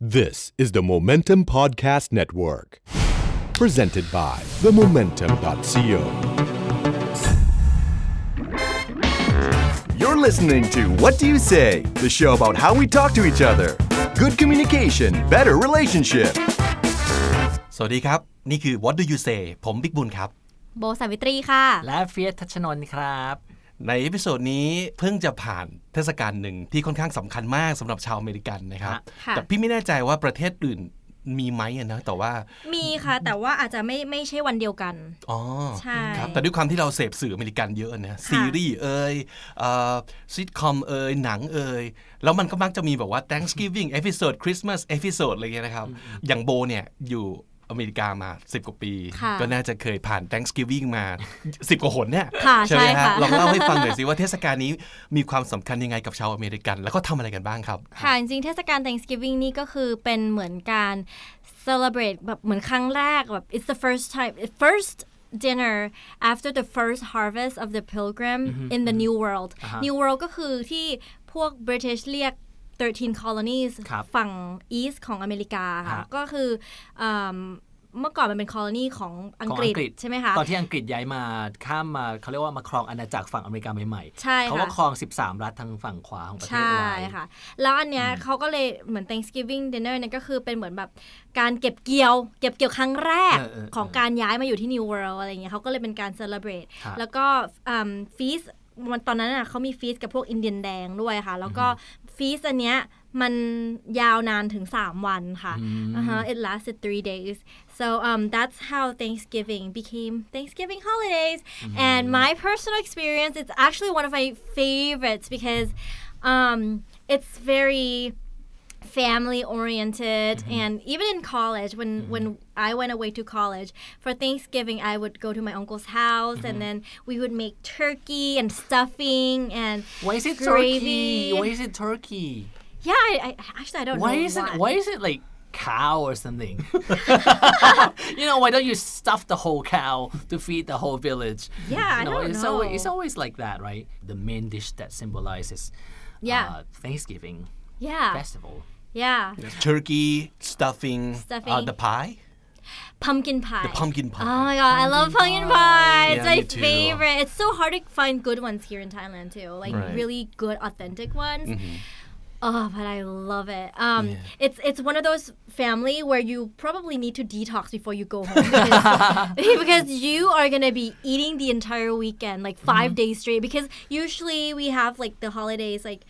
This is the Momentum Podcast Network, presented by themomentum.co. You're listening to What Do You Say, the show about how we talk to each other. Good communication, better relationship. สวัสดีครับ นี่คือ What Do You Say ผมบิ๊กบุญครับ โบสาวิตรีค่ะ และเฟียสทัชนนท์ครับ ในเอพิโซดนี้เพิ่งจะผ่านเทศกาลหนึ่งที่ค่อนข้างสำคัญมากสำหรับชาวอเมริกันนะครับค่ะแต่พี่ไม่แน่ใจว่าประเทศอื่นมีไหมอะนะแต่ว่ามีค่ะ แต่ว่าอาจจะไม่ไม่ใช่วันเดียวกันอ๋อใช่ครับแต่ด้วยความที่เราเสพสื่ออเมริกันเยอะนะซีรีส์เอ่ยซิทคอมเอ่ยหนังเอ่ยแล้วมันก็มักจะมีแบบว่า Thanksgiving episode Christmas episode อะไรเงี้ยนะครับ อย่างโบเนี่ยอยู่ อเมริกามา 10 กว่าปีค่ะก็น่าจะเคยผ่าน Thanksgiving มา 10 กว่าหนเนี่ยค่ะใช่ไหมใช่ฮะค่ะลองเล่าให้ฟังหน่อยสิว่าเทศกาลนี้มีความสำคัญยังไงกับชาวอเมริกัน แล้วก็ทำอะไรกันบ้างครับ ค่ะ จริงๆเทศกาล Thanksgiving นี่ก็คือเป็นเหมือนการ celebrate แบบเหมือนครั้งแรกแบบ it's the first time first dinner after the first harvest of the pilgrim in the new world new world ก็คือที่พวก British เรียก 13 colonies ครับฝั่ง east ของอเมริกาค่ะฮะก็คือเอิ่มเมื่อก่อนมันเป็น colony ของอังของกฤษอังกฤษใช่ไหมคะตอนที่อังกฤษย้ายมาข้ามมาเขาเรียกว่ามาครองอาณาจักรฝั่งอเมริกาใหม่ๆใช่ค่ะเขาก็ครอง 13 รัฐทางฝั่งขวาของประเทศใช่ไว้ค่ะ แล้วอันเนี้ยเขาก็เลยเหมือน Thanksgiving dinner เนี่ยก็คือเป็นเหมือนแบบการเก็บเกี่ยว เก็บเกี่ยวครั้งแรกเออเออเออของการย้ายมาอยู่ที่ New World อะไรเงี้ยเขาก็เลยเป็นการ celebrate ครับแล้วก็ฟี สวันตอนนั้นน่ะเขามีฟีสกับพวกอินเดียนแดงด้วยค่ะ แล้วก็ฟีสอันเนี้ยมันยาวนานถึง 3 วันค่ะ uh-huh, it lasted three days so um that's how Thanksgiving became Thanksgiving holidays and my personal experience it's actually one of my favorites because um it's very family oriented mm-hmm. and even in college when mm-hmm. when I went away to college for Thanksgiving I would go to my uncle's house and mm-hmm. then we would make turkey and stuffing and Why is it gravy. Turkey Why is it turkey? Yeah I, I actually I don't Why know is it why. Why is it like cow or something? You know why don't you stuff the whole cow to feed the whole village? Yeah, I you know, don't it's always, it's always like that right? The main dish that symbolizes Yeah. uh, Thanksgiving yeah festival yeah turkey stuffing, Stuffing. Uh, the pie pumpkin pie the pumpkin pie Oh my god, I love pumpkin pie. It's Yeah, my me too. favorite. It's so hard to find good ones here in Thailand too. Like Right. really good authentic ones. Oh, but I love it. Um, it's it's one of those family where you probably need to detox before you go home because, because you are gonna be eating the entire weekend, like 5 days straight. Because usually we have like the holidays like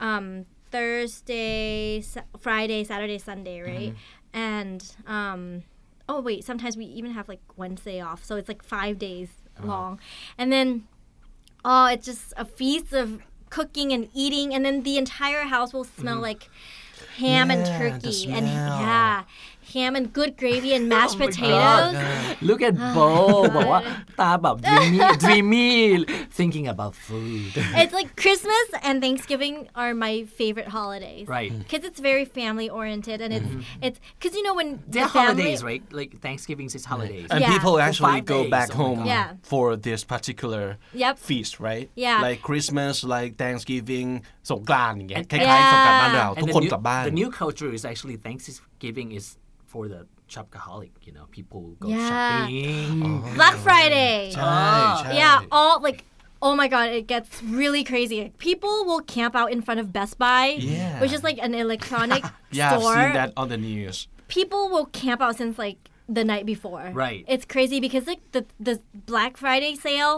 um, Thursday, Sa- Friday, Saturday, Sunday, right? Mm-hmm. And um, oh wait, sometimes we even have like Wednesday off, so it's like five days uh-huh. long, and then oh, it's just a feast of cooking and eating, and then the entire house will smell mm-hmm. like ham and Yeah, the turkey, and yeah, ham and good gravy and mashed Oh my potatoes. Look at Bo บอกว่าตาแบบ dreamy dreamy thinking about food It's like Christmas and Thanksgiving are my favorite holidays, Right. Because it's very family oriented, and it's it's because you know when they're the family, holidays right like Thanksgiving is holidays and Yeah. people For actually five go days, back oh my home God. Yeah. for this particular Yep. feast right Yeah. like Christmas like Thanksgiving สงกรานต์อย่างเงี้ยค Yeah. ล้ายๆสงกรานต์บ้านเรา And ทุก the คน new- กลับบ้าน the new culture is actually Thanksgiving is for the shopaholic you know people go Yeah. shopping Black Friday. ใช่ใช่ Yeah, all like oh my god, it gets really crazy. People will camp out in front of Best Buy, Yeah. which is like an electronic yeah I've store. seen that on the news People will camp out since like the night before. Right. It's crazy because like the the Black Friday sale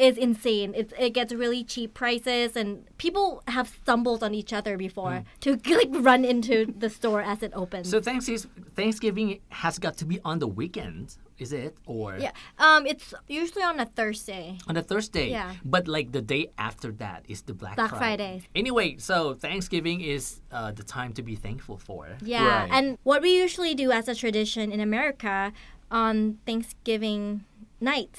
is insane. It it gets really cheap prices and people have stumbled on each other before to like run into the store as it opens. so Thanksgiving Thanksgiving has got to be on the weekend is it or yeah. Um it's usually on a Thursday. on a Thursday. Yeah. But like the day after that is the Black, Black Friday. Friday. Anyway, so Thanksgiving is uh, the time to be thankful for. Yeah, Right. and what we usually do as a tradition in America on Thanksgiving night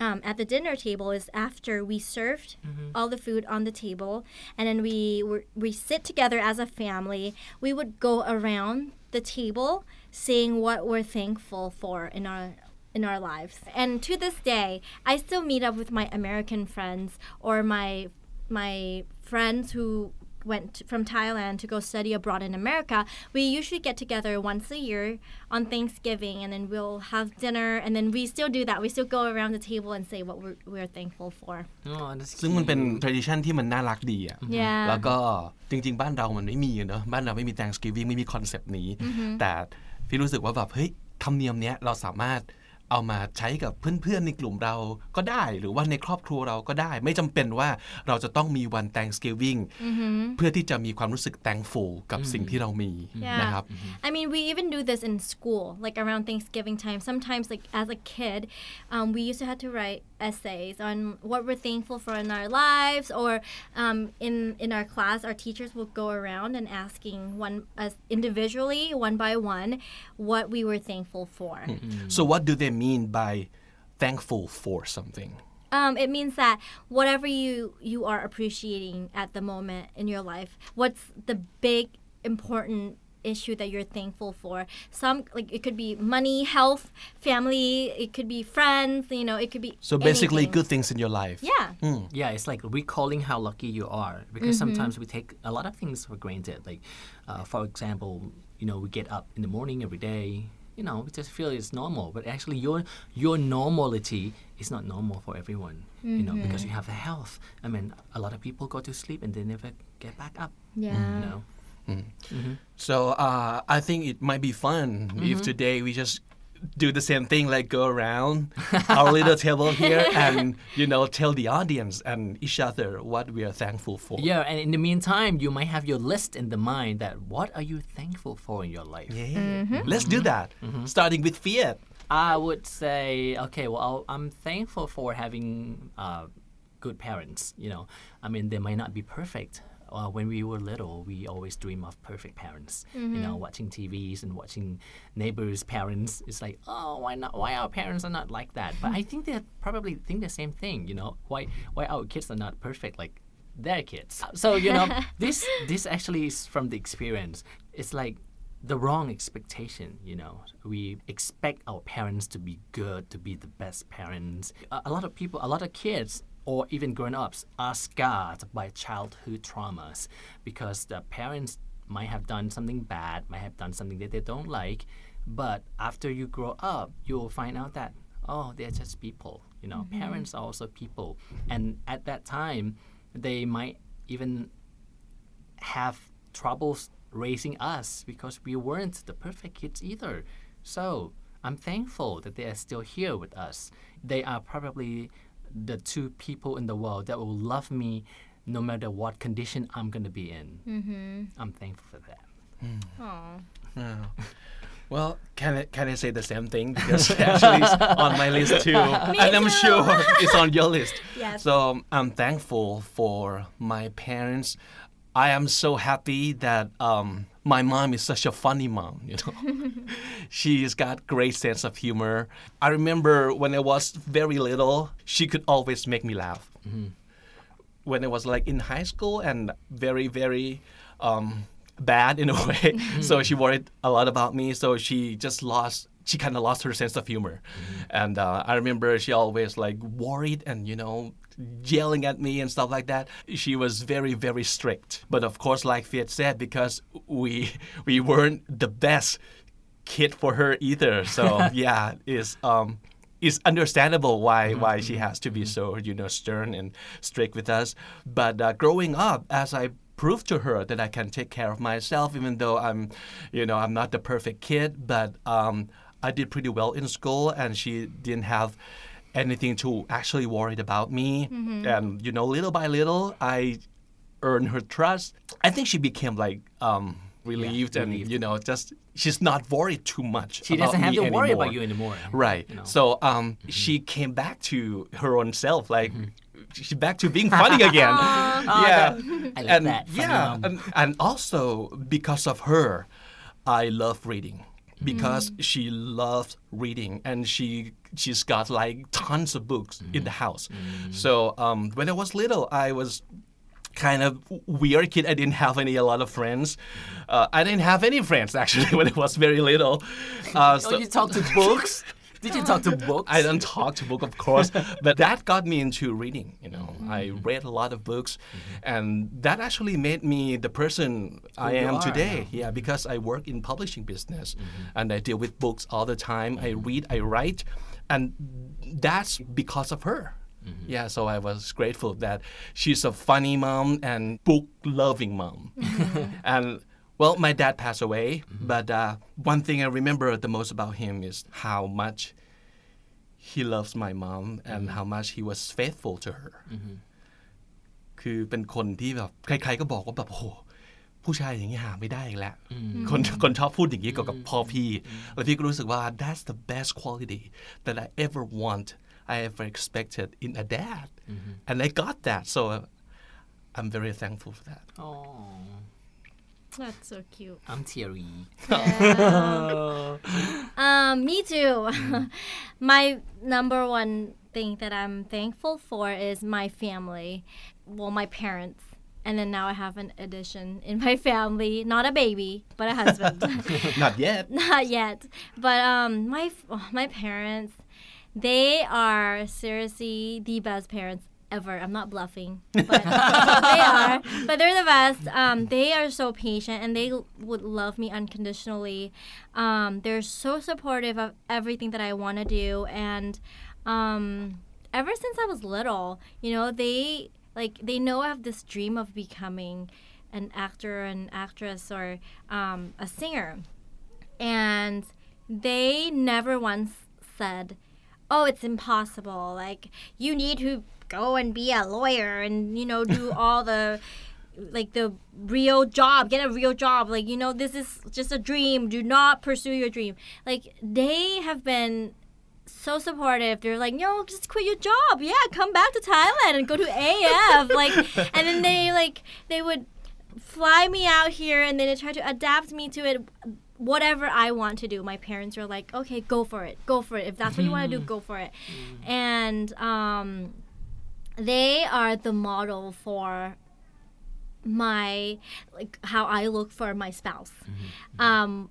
um, at the dinner table is after we served all the food on the table, and then we were, we sit together as a family. We would go around the table saying what we're thankful for in our in our lives. And to this day, I still meet up with my American friends or my my friends who went from Thailand to go study abroad in America, we usually get together once a year on Thanksgiving, and then we'll have dinner, and then we still do that. We still go around the table and say what we're, we're thankful for. Oh, that's ซึ่งมันเป็น cute. tradition ที่มันน่ารักดีอ่ะ Yeah. แล้วก็จริง ๆ บ้านเรามันไม่มีอะเนอะบ้านเราไม่มี Thanksgiving ไม่มีคอนเซปต์นี้ แต่พี่รู้สึกว่าแบบเฮ้ยธรรมเนียมเนี้ยเราสามารถ เอามาใช้กับเพื่อนๆในกลุ่มเราก็ได้ หรือว่าในครอบครัวเราก็ได้ ไม่จำเป็นว่าเราจะต้องมีวัน Thanksgiving เพื่อที่จะมีความรู้สึก thankful กับสิ่งที่เรามี Yeah. นะครับ I mean, we even do this in school, like around Thanksgiving time. Sometimes, like as a kid, um, we used to have to write essays on what we're thankful for in our lives, or um, in in our class, our teachers will go around and asking one as individually, one by one, what we were thankful for. so what do they mean by thankful for something Um, it means that whatever you you are appreciating at the moment in your life, what's the big important issue that you're thankful for? Some like it could be money, health, family. It could be friends. You know, it could be. so basically anything. good things in your life Yeah. Yeah, it's like recalling how lucky you are because sometimes we take a lot of things for granted. Like, uh, for example, you know, we get up in the morning every day. You know, we just feel it's normal, but actually, your your normality is not normal for everyone. You know, because mm-hmm. you have the health. I mean, a lot of people go to sleep and they never get back up. Yeah. You know. Mm-hmm. Mm-hmm. So uh, I think it might be fun if today we just do the same thing, like go around our little table here and you know tell the audience and each other what we are thankful for. Yeah, and in the meantime, you might have your list in the mind that what are you thankful for in your life? Yeah. Let's do that. Starting with Fiat. I would say, okay, well, I'll- I'm thankful for having uh, good parents. You know, I mean, they might not be perfect. Uh, when we were little, we always dream of perfect parents. You know, watching TVs and watching neighbors' parents. It's like, oh, why not? Why our parents are not like that? But I think they probably think the same thing. You know, why why our kids are not perfect like their kids? So you know, this this actually is from the experience. It's like the wrong expectation you know we expect our parents to be good to be the best parents a, a lot of people a lot of kids or even grown-ups are scarred by childhood traumas because the parents might have done something bad might have done something that they don't like but after you grow up you'll find out that oh they're just people you know mm-hmm. parents are also people and at that time they might even have troubles raising us because we weren't the perfect kids either. So I'm thankful that they are still here with us. They are probably the two people in the world that will love me no matter what condition I'm going to be in. Mm-hmm. I'm thankful for that. Well, can I, can I say the same thing? Because actually it's on my list too. and I'm too. sure it's on your list. Yes. So I'm thankful for my parents. I am so happy that um, my mom is such a funny mom, you know. She's got great sense of humor. I remember when I was very little, she could always make me laugh. When I was like in high school and very, very um, bad in a way. so she worried a lot about me. So she just lost. She kind of lost her sense of humor, and uh, I remember she always like worried and you know yelling at me and stuff like that. She was very very strict. But of course, like Fiat said, because we we weren't the best kid for her either. So yeah, is um it's understandable why why she has to be so you know stern and strict with us. But uh, growing up, as I proved to her that I can take care of myself, even though I'm, you know, I'm not the perfect kid, but um, I did pretty well in school, and she didn't have anything to actually worried about me. And you know, little by little, I earned her trust. I think she became like um, relieved and relieved. you know just she's not worried too much. She doesn't have to worry about you anymore. Right. You know. So um, she came back to her own self, like she's back to being funny again. yeah. I love and that. Yeah, and, and also because of her, I love reading because she loves reading and she she's got like tons of books in the house. So um, when I was little, I was kind of weird kid. I didn't have any a lot of friends. Uh, I didn't have any friends actually when I was very little. Uh, Oh, you talk to books? Did you talk to books? I don't talk to book, of course, but that got me into reading. You know, I mm-hmm. read a lot of books, mm-hmm. and that actually made me the person I am today. now. Yeah, because I work in publishing business, mm-hmm. and I deal with books all the time. I read, I write, and that's because of her. Yeah, so I was grateful that she's a funny mom and book loving mom. and well, my dad passed away, but uh, one thing I remember the most about him is how much he loves my mom and how much he was faithful to her คือเป็นคนที่แบบใครๆก็บอกว่าแบบโอ้โหผู้ชายอย่างนี้หาไม่ได้อีกแล้ว คนคนชอบพูดอย่างนี้เกี่ยวกับพ่อพี่ แล้วพี่ก็รู้สึกว่า that's the best quality that I ever want I ever expected in a dad and I got that so I'm very thankful for that Oh, That's so cute. I'm teary. Um, me too. my number one thing that I'm thankful for is my family. Well, my parents. And then now I have an addition in my family, not a baby, but a husband. not yet not yet. But um my oh, my parents, they are seriously the best parents ever. I'm not bluffing, but they are. But they're the best. Um, they are so patient and they l- would love me unconditionally. Um, they're so supportive of everything that I want to do, and um, ever since I was little, you know, they like they know I have this dream of becoming an actor, an actress, or um, a singer and they never once said, "Oh, it's impossible. Like you need to go and be a lawyer and you know do all the like the real job, get a real job. Like you know this is just a dream. Do not pursue your dream." Like they have been so supportive. They're like, "No, just quit your job. Yeah, come back to Thailand and go to AF." like, and then they like they would fly me out here and then they try to adapt me to it whatever I want to do. My parents are like, okay, go for it. Go for it. If that's what you want to do, go for it. And um, they are the model for my like how I look for my spouse. Mm-hmm. mm-hmm. Um,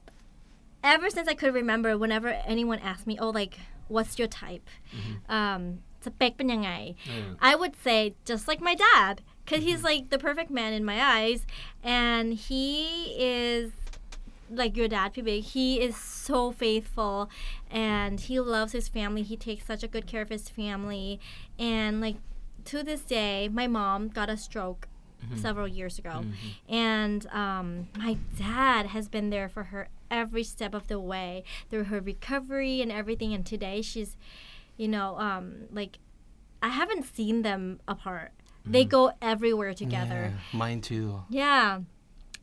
ever since I could remember, whenever anyone asked me, "Oh, like, what's your type?" Mm-hmm. Um, mm-hmm. I would say just like my dad, because he's mm-hmm. like the perfect man in my eyes, and he is like your dad, Pibig. He is so faithful, and he loves his family. He takes such a good care of his family, and like to this day, my mom got a stroke several years ago, and um, my dad has been there for her every step of the way through her recovery and everything. And today, she's, you know, um, like I haven't seen them apart. They go everywhere together. Yeah, mine too Yeah.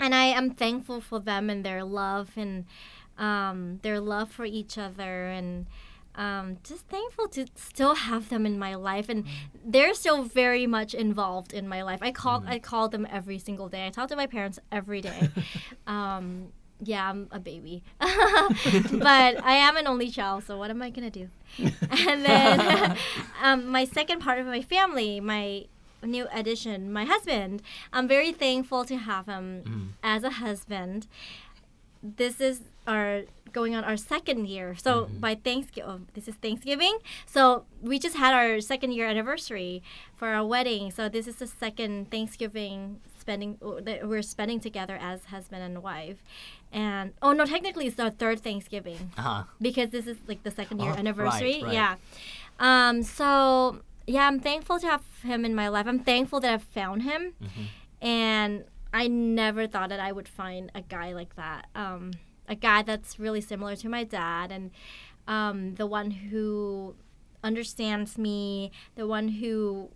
And I am thankful for them and their love and um, their love for each other and um, just thankful to still have them in my life and they're still very much involved in my life. I call I call them every single day. I talk to my parents every day. um, yeah, I'm a baby. but I am an only child, so what am I gonna do? and then um, my second part of my family, my new addition, my husband. I'm very thankful to have him as a husband. This is our going on our second year. So by Thanksgiving, oh, this is Thanksgiving. So we just had our second year anniversary for our wedding. So this is the second Thanksgiving spending oh, that we're spending together as husband and wife. And oh no, technically it's our third Thanksgiving Uh-huh. because this is like the second year Oh, anniversary. right, right. Yeah. Um, so yeah, I'm thankful to have him in my life. I'm thankful that I've found him, Mm-hmm. and I never thought that I would find a guy like that. Um, a guy that's really similar to my dad, and um, the one who understands me, the one who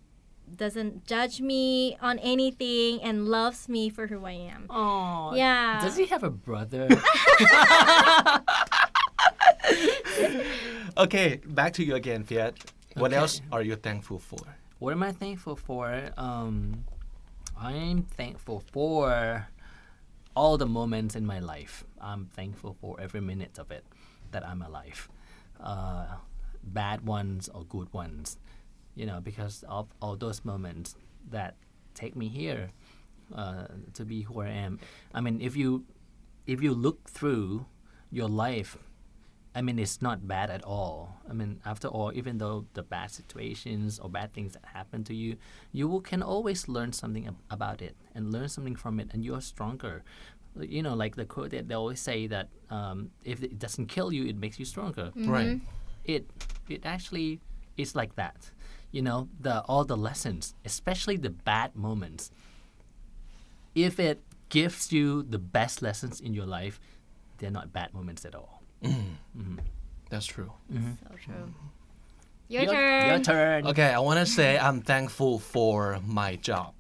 doesn't judge me on anything and loves me for who I am. Oh. Yeah. Does he have a brother? okay back to you again Fiat what Okay. else are you thankful for what am I thankful for? Um, I'm thankful for all the moments in my life. I'm thankful for every minute of it that I'm alive. Uh, bad ones or good ones, you know, because of all those moments that take me here uh, to be who I am. I mean, if you if you look through your life I mean, it's not bad at all. I mean, after all, even though the bad situations or bad things that happen to you, you will, can always learn something ab- about it and learn something from it, and you are stronger. You know, like the quote that they always say that um, if it doesn't kill you, it makes you stronger. Right. It it actually is like that. You know, the all the lessons, especially the bad moments. If it gives you the best lessons in your life, they're not bad moments at all. Mm-hmm. Mm-hmm. That's true. Mm-hmm. So true. Your, turn. Your turn. Okay, I want to say I'm thankful for my job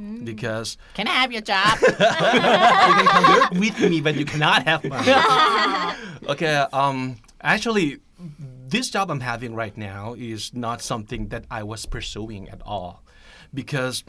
mm. because Can I have your job? you can come work with me, but you cannot have mine. okay, um, actually, this job I'm having right now is not something that I was pursuing at all, because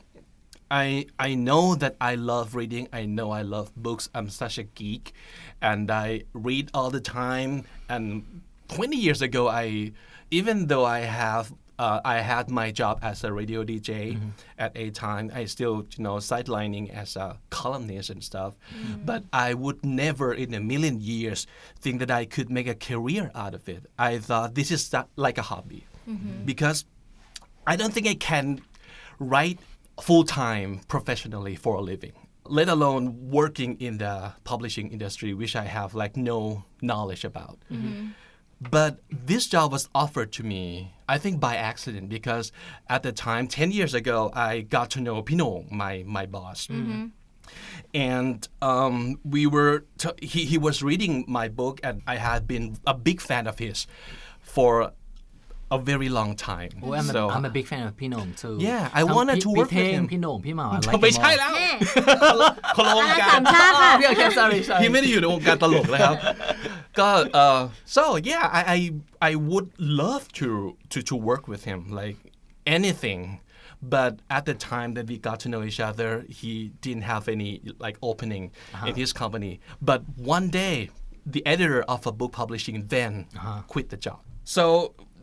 I I know that I love reading. I know I love books. I'm such a geek, and I read all the time. And 20 years ago, I even though I have uh, I had my job as a radio DJ mm-hmm. at a time. I still, you know, sidelining as a columnist and stuff. Mm-hmm. But I would never in a million years think that I could make a career out of it. I thought this is like a hobby mm-hmm. because I don't think I can write full time professionally for a living, let alone working in the publishing industry, which I have like no knowledge about. Mm-hmm. Mm-hmm. But this job was offered to me, I think by accident, because at the time, 10 years ago, I got to know Pinong, my, my boss. Mm-hmm. And um, we were, t- he, he was reading my book, and I had been a big fan of his for a very long time. Well, I'm, so, a, I'm a big fan of Pinong too. Yeah, I wanted to work with him. Pinong, Pimao, I like ไม่ใช่ him แล้ว คนละวงการ all. Ah, yeah, okay, sorry, sorry. พี่ไม่ได้อยู่ในวงการตลกนะครับ uh, so yeah I, I I would love to to to work with him like anything but at the time that we got to know each other he didn't have any like opening uh-huh. in his company but one day the editor of a book publishing then uh-huh. quit the job so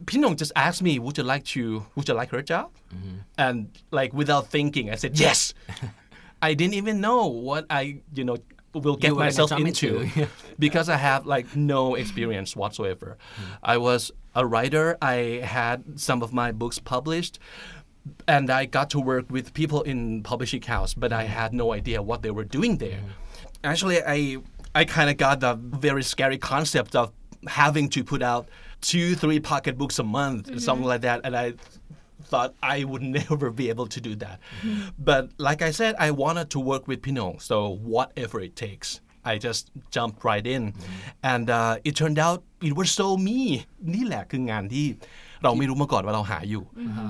Pinong just asked me would you like to would you like her job mm-hmm. and like without thinking I said yes I didn't even know what I you know will get You were gonna myself into into. because I have like no experience whatsoever. Mm-hmm. I was a writer. I had some of my books published, and I got to work with people in publishing house, but I mm-hmm. had no idea what they were doing there. Actually, I I kind of got the very scary concept of having to put out two, three pocketbooks a month, mm-hmm. something like that. And I thought I would never be able to do that. Mm-hmm. But like I said, I wanted to work with Pinong, so whatever it takes. I just jumped right in, mm-hmm. and uh, it turned out it was so me นี่แหละคืองานที่เราไม่รู้มาก่อนว่าเราหาอยู่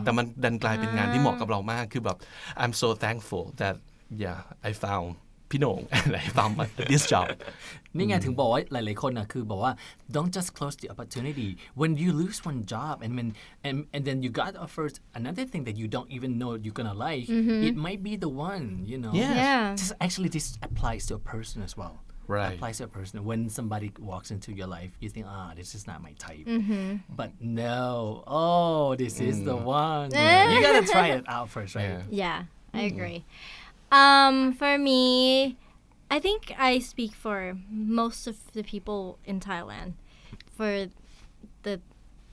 แต่มันดันกลายเป็นงานที่เหมาะกับเรามากคือแบบ I'm so thankful that yeah I found Pinot and I found my, this job นี่ไงถึงบอกว่าหลาย ๆ คนอ่ะคือบอกว่า don't just close the opportunity when you lose one job and when and and then you got offers another thing that you don't even know you're gonna like it might be the one you know Yes. Yeah. Just actually this applies to a person as well Right. applies to a person when somebody walks into your life you think ah this is not my type but no oh this is the one you gotta try it out first right Yeah. Yeah, I agree. Um, for me, I think I speak for most of the people in Thailand for the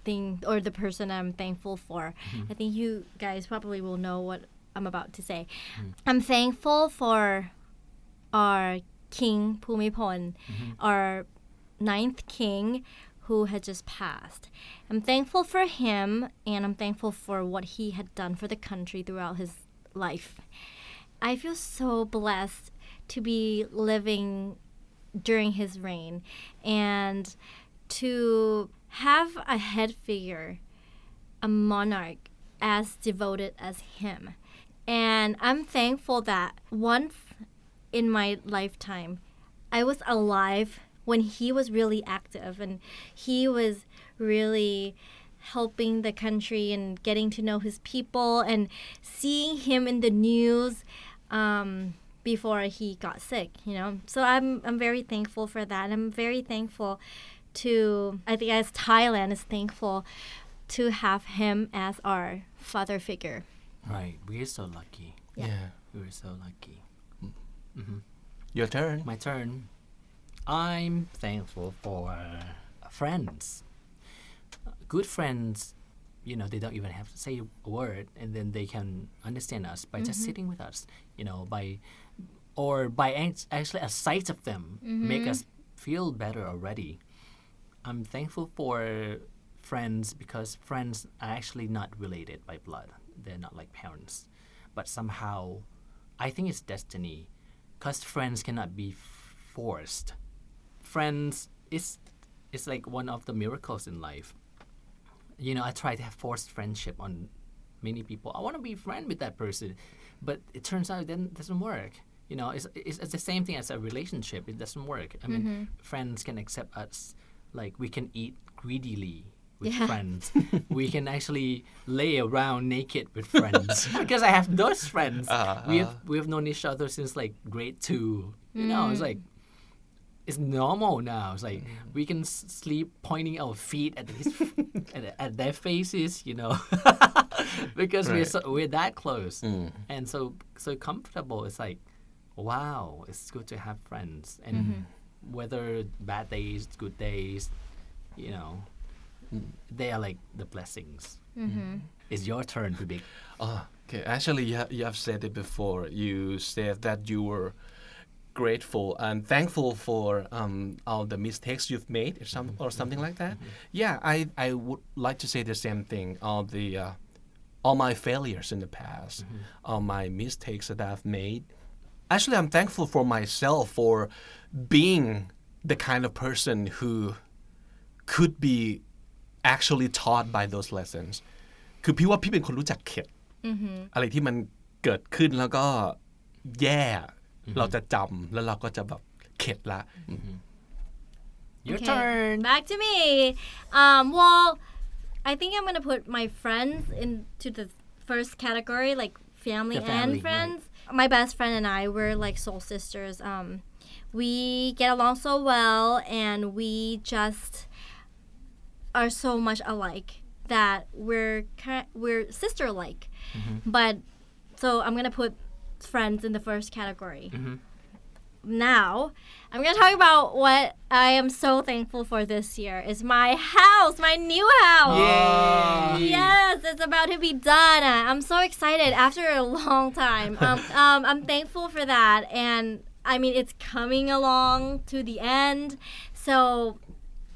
thing or the person I'm thankful for. Mm-hmm. I think you guys probably will know what I'm about to say. Mm-hmm. I'm thankful for our King Bhumibol, mm-hmm. our ninth king who had just passed. I'm thankful for him and I'm thankful for what he had done for the country throughout his life. I feel so blessed to be living during his reign and to have a head figure, a monarch as devoted as him. And I'm thankful that once in my lifetime, I was alive when he was really active and he was really helping the country and getting to know his people and seeing him in the news um, before he got sick, you know. So I'm I'm very thankful for that. I'm very thankful to I think as Thailand is thankful to have him as our father figure. right we're so lucky yeah we're so lucky your turn My turn. I'm thankful for friends. Good friends, you know, they don't even have to say a word, and then they can understand us by just mm-hmm. sitting with us, you know, by or by act- actually a sight of them mm-hmm. make us feel better already. I'm thankful for friends because friends are actually not related by blood. They're not like parents, but somehow, I think it's destiny, because friends cannot be f- forced. Friends is is like one of the miracles in life. You know, I try to have forced friendship on many people. I want to be friend with that person, but it turns out it then doesn't work. You know, it's, it's, it's the same thing as a relationship. It doesn't work. I mean, mm-hmm. friends can accept us. Like we can eat greedily with Yeah. friends. we can actually lay around naked with friends because I have those friends. Uh-huh, we have uh-huh. we have known each other since like grade two. You know, it's mm. like it's normal now. It's like mm. we can sleep pointing our feet at his at, at their faces, you know, because we're so, we're that close mm. and so so comfortable. It's like, wow, it's good to have friends, and mm-hmm. whether bad days, good days, you know, mm. they are like the blessings. Mm-hmm. It's your turn to be. Oh, okay. Actually, you, ha- you have said it before. You said that you were grateful and thankful for um, all the mistakes you've made, or, some, or something like that. Yeah, I, I would like to say the same thing. All the uh, all my failures in the past, all my mistakes that I've made. Actually, I'm thankful for myself for being the kind of person who could be actually taught by those lessons คือพี่ว่าพี่เป็นคนรู้จักเข็ด อะไรที่มันเกิดขึ้นแล้วก็แย่ เราจะจำแล้วเราก็จะแบบเข็ดละ Your Okay, turn. Back to me. Um, well, I think I'm gonna put my friends into the first category, like family, The family, and right. friends. My best friend and I were like soul sisters. Um, we get along so well, and we just are so much alike that we're ki- we're sister like. But so I'm gonna put friends in the first category. Now, I'm gonna talk about what I am so thankful for this year is my house, my new house. Yay. Yes, it's about to be done. I'm so excited after a long time. Um, um, I'm thankful for that, and I mean it's coming along to the end, so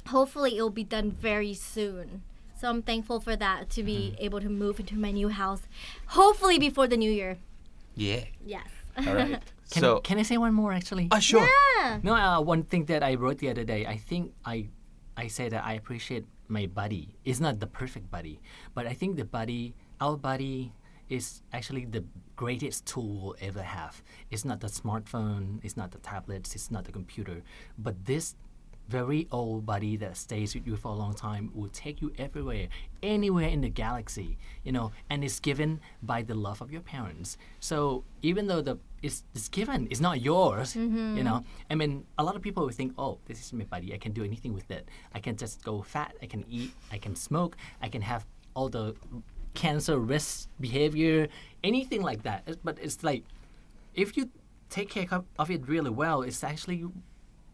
hopefully it'll be done very soon. So I'm thankful for that to be able to move into my new house, hopefully before the new year. Yeah Yes. alright Can, so can I say one more actually? ah sure Yeah. No, uh, one thing that I wrote the other day, I think I, I say that I appreciate my body. It's not the perfect body, but I think the body, our body, is actually the greatest tool we'll ever have. It's not the smartphone, it's not the tablets, it's not the computer, but this very old body that stays with you for a long time will take you everywhere, anywhere in the galaxy, you know, and it's given by the love of your parents. So even though the it's, it's given, it's not yours, mm-hmm. you know. I mean, a lot of people will think, oh, this is my body, I can do anything with it. I can just go fat, I can eat, I can smoke, I can have all the cancer risk behavior, anything like that. But it's like, if you take care of it really well, it's actually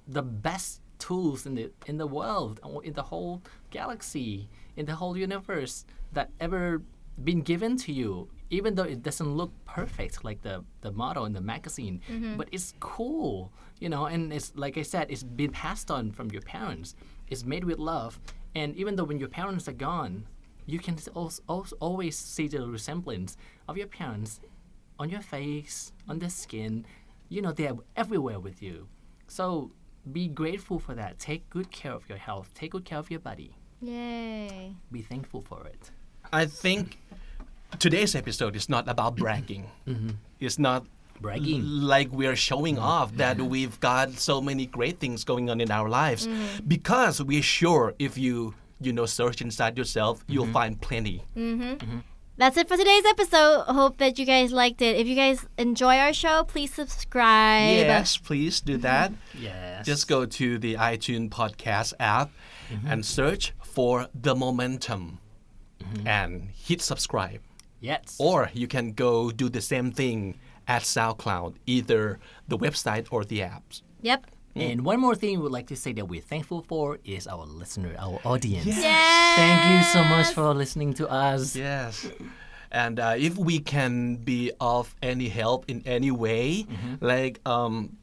the best tools in the in the world, uh, in the whole galaxy, in the whole universe that ever been given to you. Even though it doesn't look perfect like the the model in the magazine, mm-hmm. but it's cool, you know. And it's like I said, it's been passed on from your parents. It's made with love, and even though when your parents are gone, you can also, also always see the resemblance of your parents on your face, on the skin. You know, they're everywhere with you. So be grateful for that. Take good care of your health. Take good care of your body. Yay. Be thankful for it. I think today's episode is not about bragging mm-hmm. it's not Bragging. like we're showing off that mm-hmm. we've got so many great things going on in our lives mm-hmm. because we're sure if you you know search inside yourself you'll find plenty That's it for today's episode. Hope that you guys liked it. If you guys enjoy our show, please subscribe. yes please do mm-hmm. that Yes. just go to the iTunes podcast app mm-hmm. and search for the momentum mm-hmm. and hit subscribe yes. or you can go do the same thing at SoundCloud either the website or the apps Yep. And one more thing we would like to say that we're thankful for is our listener, our audience. Yes. Thank you so much for listening to us. Yes. And uh, if we can be of any help in any way, like um,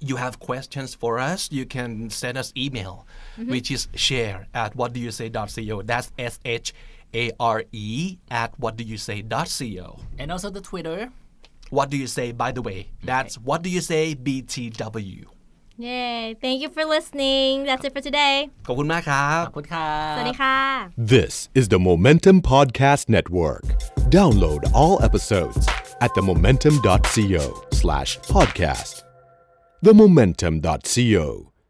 you have questions for us, you can send us email, which is share at whatdoyousay.co. That's S H A R E at whatdoyousay.co. And also the Twitter. What do you say, by the way? That's what do you say, BTW. Yay. thank you for listening. That's it for today. ขอบคุณมากครับ This is the Momentum Podcast Network. Download all episodes at themomentum.co slash podcast. Themomentum.co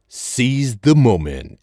seize the moment.